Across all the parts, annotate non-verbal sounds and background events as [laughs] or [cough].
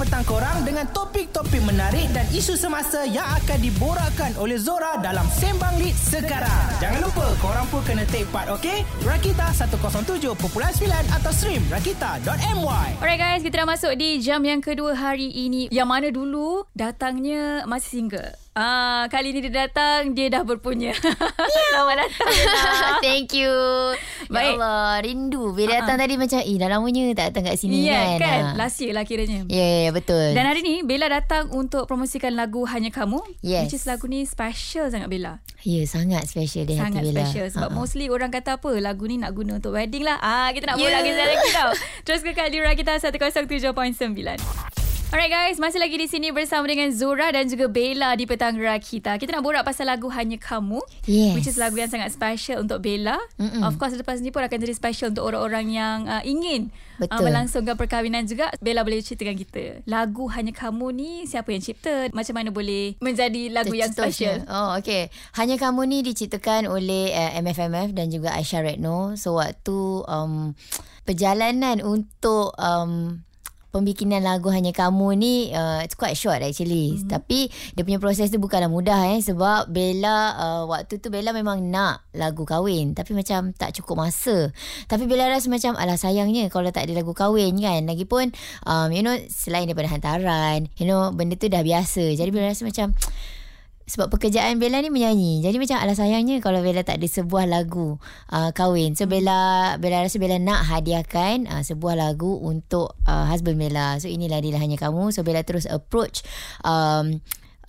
petang korang dengan topik-topik menarik dan isu semasa yang akan diborakkan oleh Zora dalam Sembang Lit sekarang. Jangan lupa korang pun kena take part, okay? Rakita 107.9 atau stream rakita.my. Alright guys, kita dah masuk di jam yang kedua hari ini. Yang mana dulu datangnya masih single. Ah, kali ni dia datang, dia dah berpunya. [laughs] Selamat datang. [laughs] Thank you. Baik. Ya Allah, rindu. Bila datang tadi macam, eh dah lamanya tak datang kat sini Ya kan. kan? Ah. Last year lah kiranya. Ya, yeah, yeah, betul. Dan hari ni Bella datang untuk promosikan lagu Hanya Kamu. Yes. Which is lagu ni special sangat Bella. ya, sangat special di Sangat hati Bella. special sebab ah. mostly orang kata apa lagu ni nak guna untuk wedding lah. Ah kita nak Yeah. borak kisah lagi tau. Terus kekal di Rakita 107.9. Alright guys, masih lagi di sini bersama dengan Zura dan juga Bella di Petang Rakita. Kita nak borak pasal lagu Hanya Kamu. Yes. Which is lagu yang sangat special untuk Bella. Mm-mm. Of course lepas ni pun akan jadi special untuk orang-orang yang uh, ingin uh, Betul. melangsungkan perkahwinan juga. Bella boleh ceritakan kita. Lagu Hanya Kamu ni siapa yang cipta? Macam mana boleh menjadi lagu yang special? Oh, okay. Hanya kamu ni diciptakan oleh uh, MFMF dan juga Aisyah Retno. So, waktu um, perjalanan untuk um, pembikinan lagu Hanya Kamu ni uh, it's quite short actually. Mm-hmm. Tapi dia punya proses tu bukanlah mudah eh sebab Bella uh, waktu tu Bella memang nak lagu kahwin tapi macam tak cukup masa. Tapi Bella rasa macam alah sayangnya kalau tak ada lagu kahwin kan. Lagipun um, you know selain daripada hantaran, you know benda tu dah biasa. Jadi Bella rasa macam sebab pekerjaan Bella ni menyanyi. Jadi macam alah sayangnya kalau Bella tak ada sebuah lagu uh, kahwin. So Bella Bella rasa Bella nak hadiahkan uh, sebuah lagu untuk uh, husband Bella. So inilah dia lah hanya kamu. So Bella terus approach um,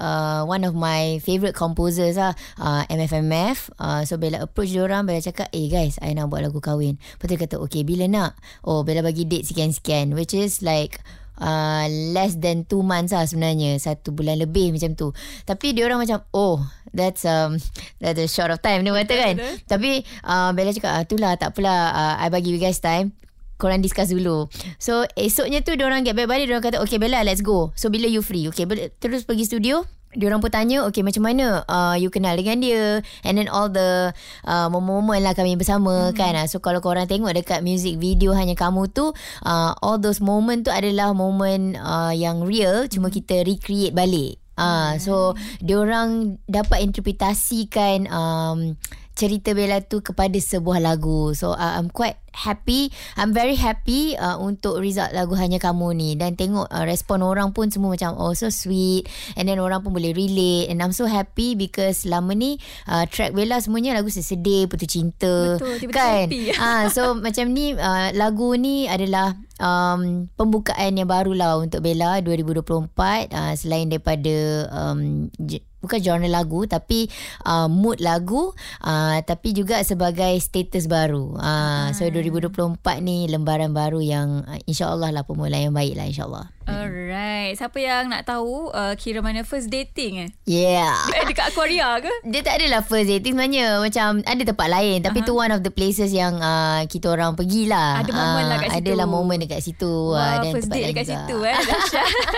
Uh, one of my favourite composers lah uh, MFMF uh, So Bella approach diorang Bella cakap Eh guys I nak buat lagu kahwin Lepas tu dia kata Okay bila nak Oh Bella bagi date sekian-sekian Which is like uh, less than two months lah sebenarnya. Satu bulan lebih macam tu. Tapi dia orang macam oh that's um that's a short of time dia kata kan. Tapi uh, Bella cakap ah, itulah tak apalah. Uh, I bagi you guys time. Korang discuss dulu. So esoknya tu dia orang get back balik dia orang kata okay Bella let's go. So bila you free okay Bella, terus pergi studio dia orang pun tanya okay macam mana uh, you kenal dengan dia? And then all the uh, momen-momen lah kami bersama hmm. kan? Uh, so kalau korang tengok dekat music video hanya kamu tu uh, all those moment tu adalah moment uh, yang real cuma kita recreate balik. Ah, uh, so diorang dapat interpretasikan um, cerita Bella tu kepada sebuah lagu. So uh, I'm quite happy. I'm very happy uh, untuk result lagu Hanya Kamu ni. Dan tengok uh, respon orang pun semua macam oh so sweet. And then orang pun boleh relate. And I'm so happy because selama ni uh, track Bella semuanya lagu sedih, putus cinta. Betul, tiba-tiba kan. Ah so [laughs] macam ni uh, lagu ni adalah um, pembukaan yang baru lah untuk Bella 2024 uh, selain daripada um, j- bukan genre lagu tapi uh, mood lagu. Uh, tapi juga sebagai status baru. Uh, so 2024 ni lembaran baru yang uh, insya-Allah lah permulaan yang baik lah insya-Allah. Alright. Siapa yang nak tahu uh, kira mana first dating eh? Yeah. [laughs] Eh dekat Aquaria ke? Dia tak adalah first dating sebenarnya Macam ada tempat lain Tapi uh-huh. tu one of the places yang uh, Kita orang pergilah Ada momen lah kat situ. Adalah momen dekat situ Wah, ah, dan first date dekat juga. situ eh. [laughs]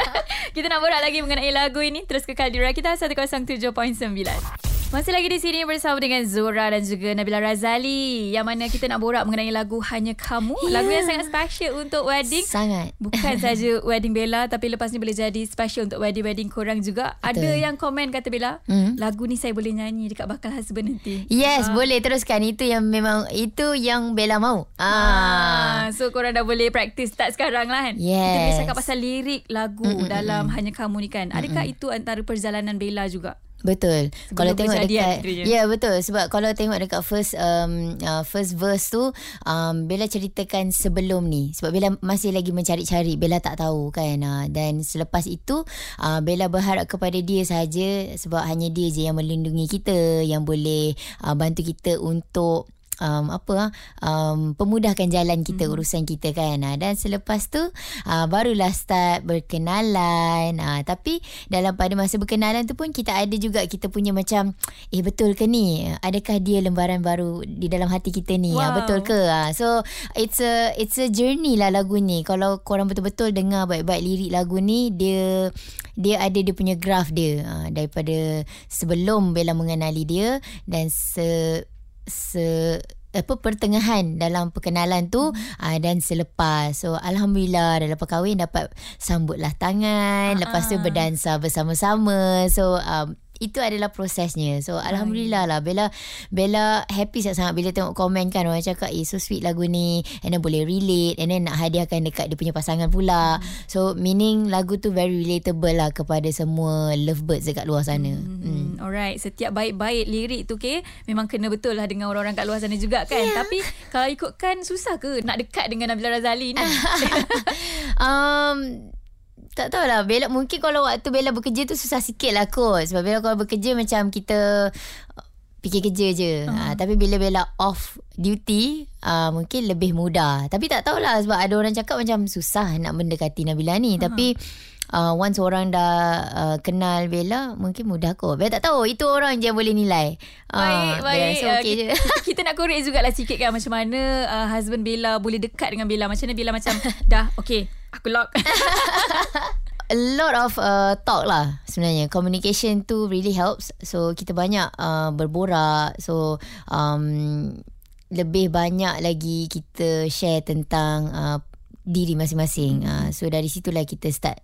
[laughs] Kita nak borak lagi mengenai lagu ini. Terus kekal di Rakita 107.9. Masih lagi di sini bersama dengan Zora dan juga Nabila Razali. Yang mana kita nak borak mengenai lagu Hanya Kamu. Lagu yang sangat special untuk wedding. Sangat Bukan saja [laughs] wedding Bella tapi lepas ni boleh jadi special untuk wedding-wedding korang juga. Ada Betul. yang komen kata Bella, Hmm. lagu ni saya boleh nyanyi dekat bakal husband nanti. Yes, boleh teruskan. Itu yang memang itu yang Bella mau. Ah, Ah. so korang dah boleh practice start sekarang lah kan. Kita boleh Yes. cakap pasal lirik lagu mm dalam Hanya Kamu ni kan. Adakah itu antara perjalanan Bella juga? Betul. Sebelum kalau tengok dekat. Ya yeah, betul. Sebab kalau tengok dekat first um uh, first verse tu um Bella ceritakan sebelum ni. Sebab Bella masih lagi mencari-cari. Bella tak tahu kan. Uh, dan selepas itu uh, Bella berharap kepada dia saja sebab hanya dia je yang melindungi kita yang boleh uh, bantu kita untuk um, apa ah, um, pemudahkan jalan kita hmm. urusan kita kan uh, dan selepas tu uh, barulah start berkenalan uh, tapi dalam pada masa berkenalan tu pun kita ada juga kita punya macam eh betul ke ni adakah dia lembaran baru di dalam hati kita ni wow. Wow. betul ke uh, so it's a it's a journey lah lagu ni kalau korang betul-betul dengar baik-baik lirik lagu ni dia dia ada dia punya graf dia uh, daripada sebelum Bella mengenali dia dan se se apa pertengahan dalam perkenalan tu hmm. uh, dan selepas so alhamdulillah dah lepas kahwin dapat sambutlah tangan uh-huh. lepas tu berdansa bersama-sama so um, itu adalah prosesnya. So alhamdulillah lah Bella Bella happy sangat bila tengok komen kan orang cakap eh so sweet lagu ni and then boleh relate and then nak hadiahkan dekat dia punya pasangan pula. Hmm. So meaning lagu tu very relatable lah kepada semua lovebirds dekat luar sana. Hmm. hmm. Alright, setiap baik-baik lirik tu okay memang kena betul lah dengan orang-orang kat luar sana juga kan. Yeah. Tapi kalau ikutkan susah ke nak dekat dengan Nabila Razali ni? [laughs] um tak tahulah Bella mungkin kalau waktu Bella bekerja tu susah sikit lah kot sebab Bella kalau bekerja macam kita uh, fikir kerja je uh-huh. uh, tapi bila Bella off duty uh, mungkin lebih mudah tapi tak tahulah sebab ada orang cakap macam susah nak mendekati Nabila ni uh-huh. tapi uh, once orang dah uh, kenal Bella mungkin mudah kot Bella tak tahu itu orang je yang boleh nilai baik uh, baik so okay uh, je. Kita, [laughs] kita nak korek jugalah sikit kan macam mana uh, husband Bella boleh dekat dengan Bella macam mana Bella macam [laughs] dah okay Aku lock. [laughs] A lot of uh, talk lah sebenarnya. Communication tu really helps. So kita banyak uh, berborak. So um, lebih banyak lagi kita share tentang uh, diri masing-masing. Uh, so dari situlah kita start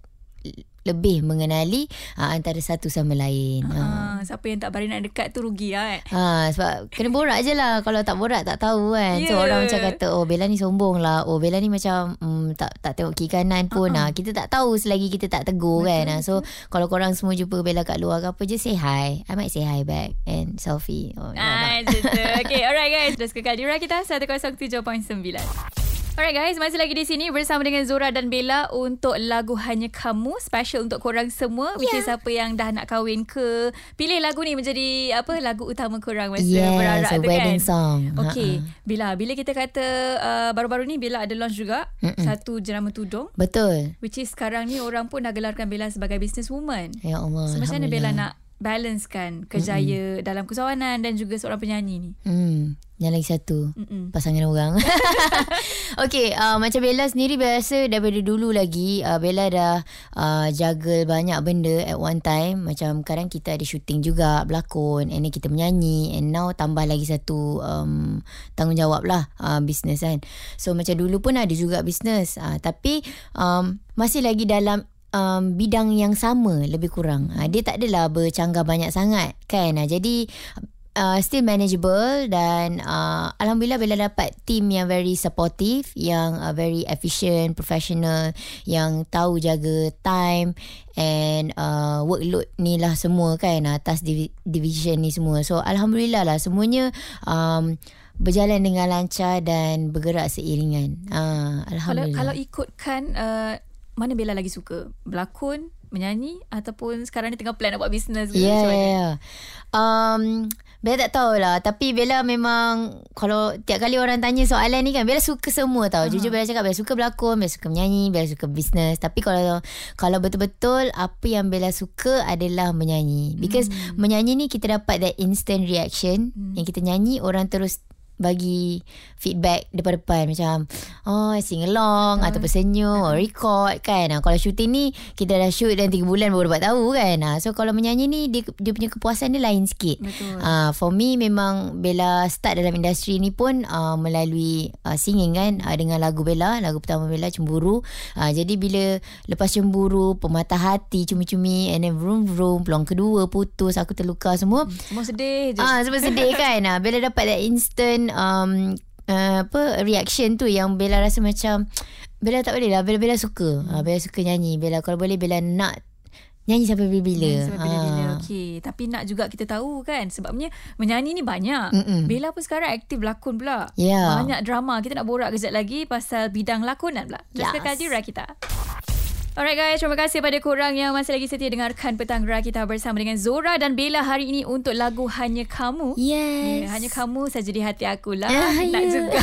lebih mengenali uh, antara satu sama lain. Ha, uh. siapa yang tak berani nak dekat tu rugi lah. Eh. Ha, sebab kena borak je lah. Kalau tak borak tak tahu kan. Yeah. So orang macam kata oh Bella ni sombong lah. Oh Bella ni macam um, tak tak tengok kiri kanan pun. Uh-huh. Ha, kita tak tahu selagi kita tak tegur betul, kan. Ha, so kalau korang semua jumpa Bella kat luar ke apa je say hi. I might say hi back and selfie. Oh, nice. [laughs] okay alright guys. Terus kekal di kita 107.9. Alright guys, masih lagi di sini bersama dengan Zora dan Bella untuk lagu Hanya Kamu special untuk korang semua yeah. which is apa yang dah nak kahwin ke pilih lagu ni menjadi apa lagu utama korang masa yes, berarak tu kan. wedding song. Okay, uh-uh. Bella, bila kita kata uh, baru-baru ni Bella ada launch juga Mm-mm. satu jenama tudung. Betul. Which is sekarang ni orang pun dah gelarkan Bella sebagai businesswoman. Ya Allah. So, macam mana Bella nak balancekan kerjaya Mm-mm. dalam kesawanan dan juga seorang penyanyi ni? Hmm. Yang lagi satu Mm-mm. Pasangan orang [laughs] Okay uh, Macam Bella sendiri Biasa daripada dulu lagi uh, Bella dah uh, Jaga banyak benda At one time Macam kadang kita ada shooting juga Berlakon And then kita menyanyi And now tambah lagi satu um, Tanggungjawab lah uh, Business kan So macam dulu pun ada juga business uh, Tapi um, Masih lagi dalam Um, bidang yang sama lebih kurang. Uh, dia tak adalah bercanggah banyak sangat kan? Uh, jadi uh, still manageable dan uh, alhamdulillah bila dapat team yang very supportive yang uh, very efficient professional yang tahu jaga time and uh, workload ni lah semua kan? Atas division ni semua. So alhamdulillah lah semuanya um, berjalan dengan lancar dan bergerak seiringan. Uh, alhamdulillah kalau kalau ikutkan uh, mana Bella lagi suka berlakon menyanyi ataupun sekarang ni tengah plan nak buat bisnes ke yeah, macam mana? Yeah. Um, Bella tak tahulah Tapi Bella memang Kalau tiap kali orang tanya soalan ni kan Bella suka semua tau uh-huh. Jujur Bella cakap Bella suka berlakon Bella suka menyanyi Bella suka bisnes Tapi kalau Kalau betul-betul Apa yang Bella suka Adalah menyanyi Because hmm. menyanyi ni Kita dapat that instant reaction hmm. Yang kita nyanyi Orang terus bagi feedback depan-depan macam oh sing along uh. ataupun senyum uh. record kan. Kalau shooting ni kita dah shoot dan 3 bulan baru dapat tahu kan. So kalau menyanyi ni dia, dia punya kepuasan dia lain sikit. Uh, for me memang Bella start dalam industri ni pun uh, melalui uh, singing kan uh, dengan lagu Bella. Lagu pertama Bella Cemburu. Uh, jadi bila lepas Cemburu Pemata Hati Cumi-cumi and then vroom vroom peluang kedua putus aku terluka semua. Hmm, semua sedih je. Uh, semua sedih [laughs] kan. Uh, Bella dapat that instant um, uh, apa reaction tu yang Bella rasa macam Bella tak boleh lah Bella, Bella suka hmm. uh, Bella suka nyanyi Bella kalau boleh Bella nak Nyanyi sampai bila-bila Nyanyi sampai bila-bila ha. Okay Tapi nak juga kita tahu kan Sebabnya Menyanyi ni banyak Mm-mm. Bella pun sekarang Aktif lakon pula yeah. Banyak drama Kita nak borak kejap lagi Pasal bidang lakonan pula Terus yes. kekal di Rakita Alright guys, terima kasih pada korang yang masih lagi setia dengarkan Petang kita bersama dengan Zora dan Bella hari ini untuk lagu Hanya Kamu. Yes. Yeah, hanya Kamu saja di hati aku lah. Uh, Nak yeah. juga.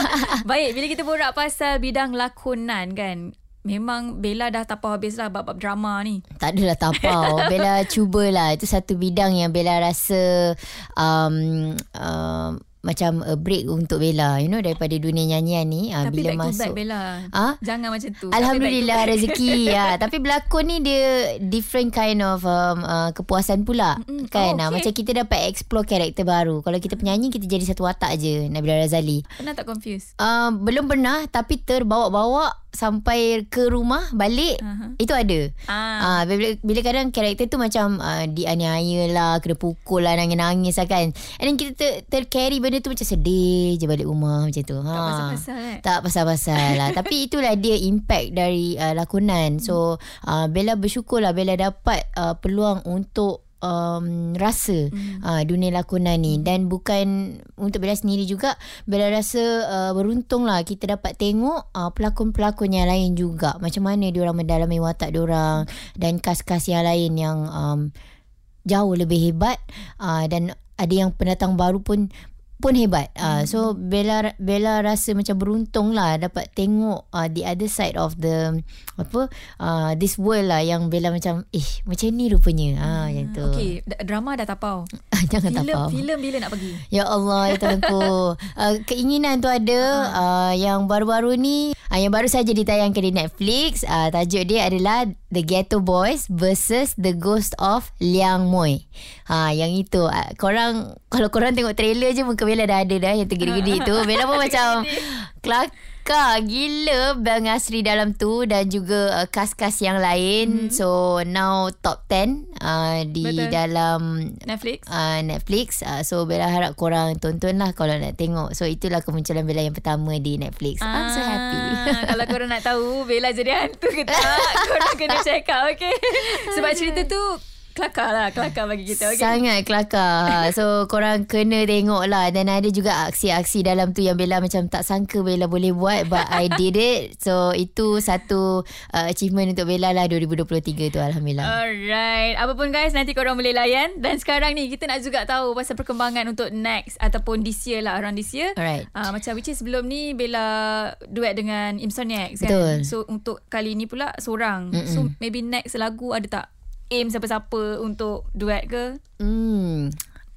[laughs] Baik, bila kita borak pasal bidang lakonan kan, Memang Bella dah tapau habis lah bab-bab drama ni. Tak adalah tapau. [laughs] Bella cubalah. Itu satu bidang yang Bella rasa um, um, macam a break untuk Bella you know daripada dunia nyanyian ni uh, Tapi bila back to back masuk Bella. Ah? Jangan macam tu. Alhamdulillah Tapi back back. rezeki [laughs] ya. Tapi berlakon ni dia different kind of um, uh, kepuasan pula Mm-mm. kan. Oh, Ah, okay. Macam kita dapat explore karakter baru. Kalau kita penyanyi kita jadi satu watak je Nabila Razali. Pernah tak confuse? Uh, belum pernah tapi terbawa-bawa sampai ke rumah balik Aha. itu ada. Ah. Ah, bila, bila kadang karakter tu macam uh, dianiaya lah, kena pukul lah, nangis-nangis lah kan. And then kita ter, tercarry benda tu macam sedih je balik rumah macam tu. Ha. Tak pasal-pasal eh. Tak pasal-pasal lah. [laughs] Tapi itulah dia impact dari uh, lakonan. So uh, Bella bersyukur lah Bella dapat uh, peluang untuk um, rasa uh, dunia lakonan ni. Dan bukan untuk Bella sendiri juga Bella rasa uh, beruntung lah kita dapat tengok uh, pelakon-pelakon yang lain juga. Macam mana diorang mendalami watak diorang dan kas-kas yang lain yang um, jauh lebih hebat uh, dan ada yang pendatang baru pun pun hebat. Uh, so Bella Bella rasa macam beruntung lah dapat tengok uh, the other side of the apa uh, this world lah yang Bella macam eh macam ni rupanya. Ah uh, macam tu. Okay, d- drama dah tapau. [laughs] Jangan tak Filem apa. filem bila nak pergi? Ya Allah ya Tuhanku. uh, [laughs] keinginan tu ada uh, yang baru-baru ni uh, yang baru saja ditayangkan di Netflix. Uh, tajuk dia adalah The Ghetto Boys versus The Ghost of Liang Moy. Ha yang itu uh, korang kalau korang tengok trailer je muka Bella dah ada dah yang tergedi-gedi tu. Bella pun macam kelakar gila Bang Asri dalam tu dan juga uh, kas-kas yang lain. Mm-hmm. So now top 10 uh, di Betul. dalam Netflix? uh, Netflix. Uh, so Bella harap korang tonton lah kalau nak tengok. So itulah kemunculan Bella yang pertama di Netflix. I'm so happy. Ah, [laughs] kalau korang nak tahu Bella jadi hantu ke tak [laughs] Korang kena check out Okay [laughs] Sebab cerita tu Kelakar lah Kelakar bagi kita okay? Sangat kelakar. So korang kena tengok lah. Dan ada juga aksi-aksi dalam tu yang Bella macam tak sangka Bella boleh buat. But I did it. So itu satu uh, achievement untuk Bella lah 2023 tu Alhamdulillah. Alright Apa pun guys Nanti korang boleh layan Dan sekarang ni Kita nak juga tahu Pasal perkembangan untuk next Ataupun this year lah Around this year Alright. Uh, macam which is sebelum ni Bella duet dengan Imsoniacs kan. Betul. So untuk kali ni pula seorang. Mm-mm. So maybe next lagu ada tak aim siapa-siapa untuk duet ke? Hmm.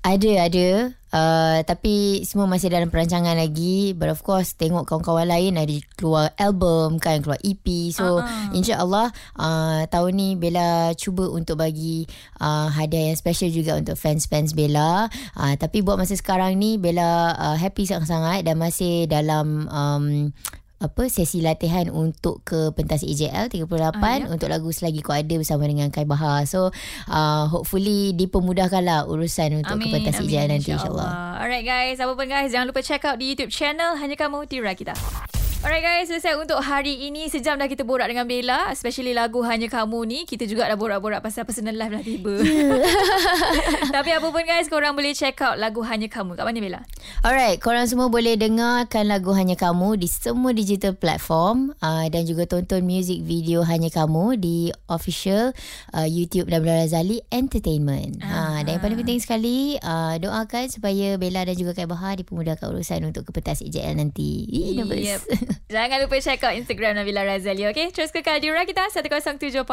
Ada, ada. Uh, tapi semua masih dalam perancangan lagi. But of course, tengok kawan-kawan lain ada keluar album kan, keluar EP. So, uh-huh. insyaAllah uh, tahun ni Bella cuba untuk bagi uh, hadiah yang special juga untuk fans-fans Bella. Uh, tapi buat masa sekarang ni, Bella uh, happy sangat-sangat dan masih dalam... Um, apa sesi latihan untuk ke pentas EJL 38 Ah, ya. untuk lagu selagi kau ada bersama dengan Kai Bahar. So uh, hopefully dipermudahkanlah urusan untuk ke pentas EJL nanti insyaAllah. Alright guys, apa pun guys, jangan lupa check out di YouTube channel Hanya Kamu di Rakita. Alright guys, selesai untuk hari ini. Sejam dah kita borak dengan Bella. Especially lagu Hanya Kamu ni. Kita juga dah borak-borak pasal personal life dah tiba. [laughs] [laughs] Tapi apa pun guys, korang boleh check out lagu Hanya Kamu. Kat mana Bella? Alright, korang semua boleh dengarkan lagu Hanya Kamu di semua digital platform uh, dan juga tonton music video Hanya Kamu di official uh, YouTube Nabila Razali Entertainment. Uh, dan yang paling penting sekali, uh, doakan supaya Bella dan juga Kai Bahar dipermudahkan urusan untuk ke pentas EJL nanti. Yep. Jangan lupa check out Instagram Nabila Razali, okay? Terus kekal di Rakita 107.9.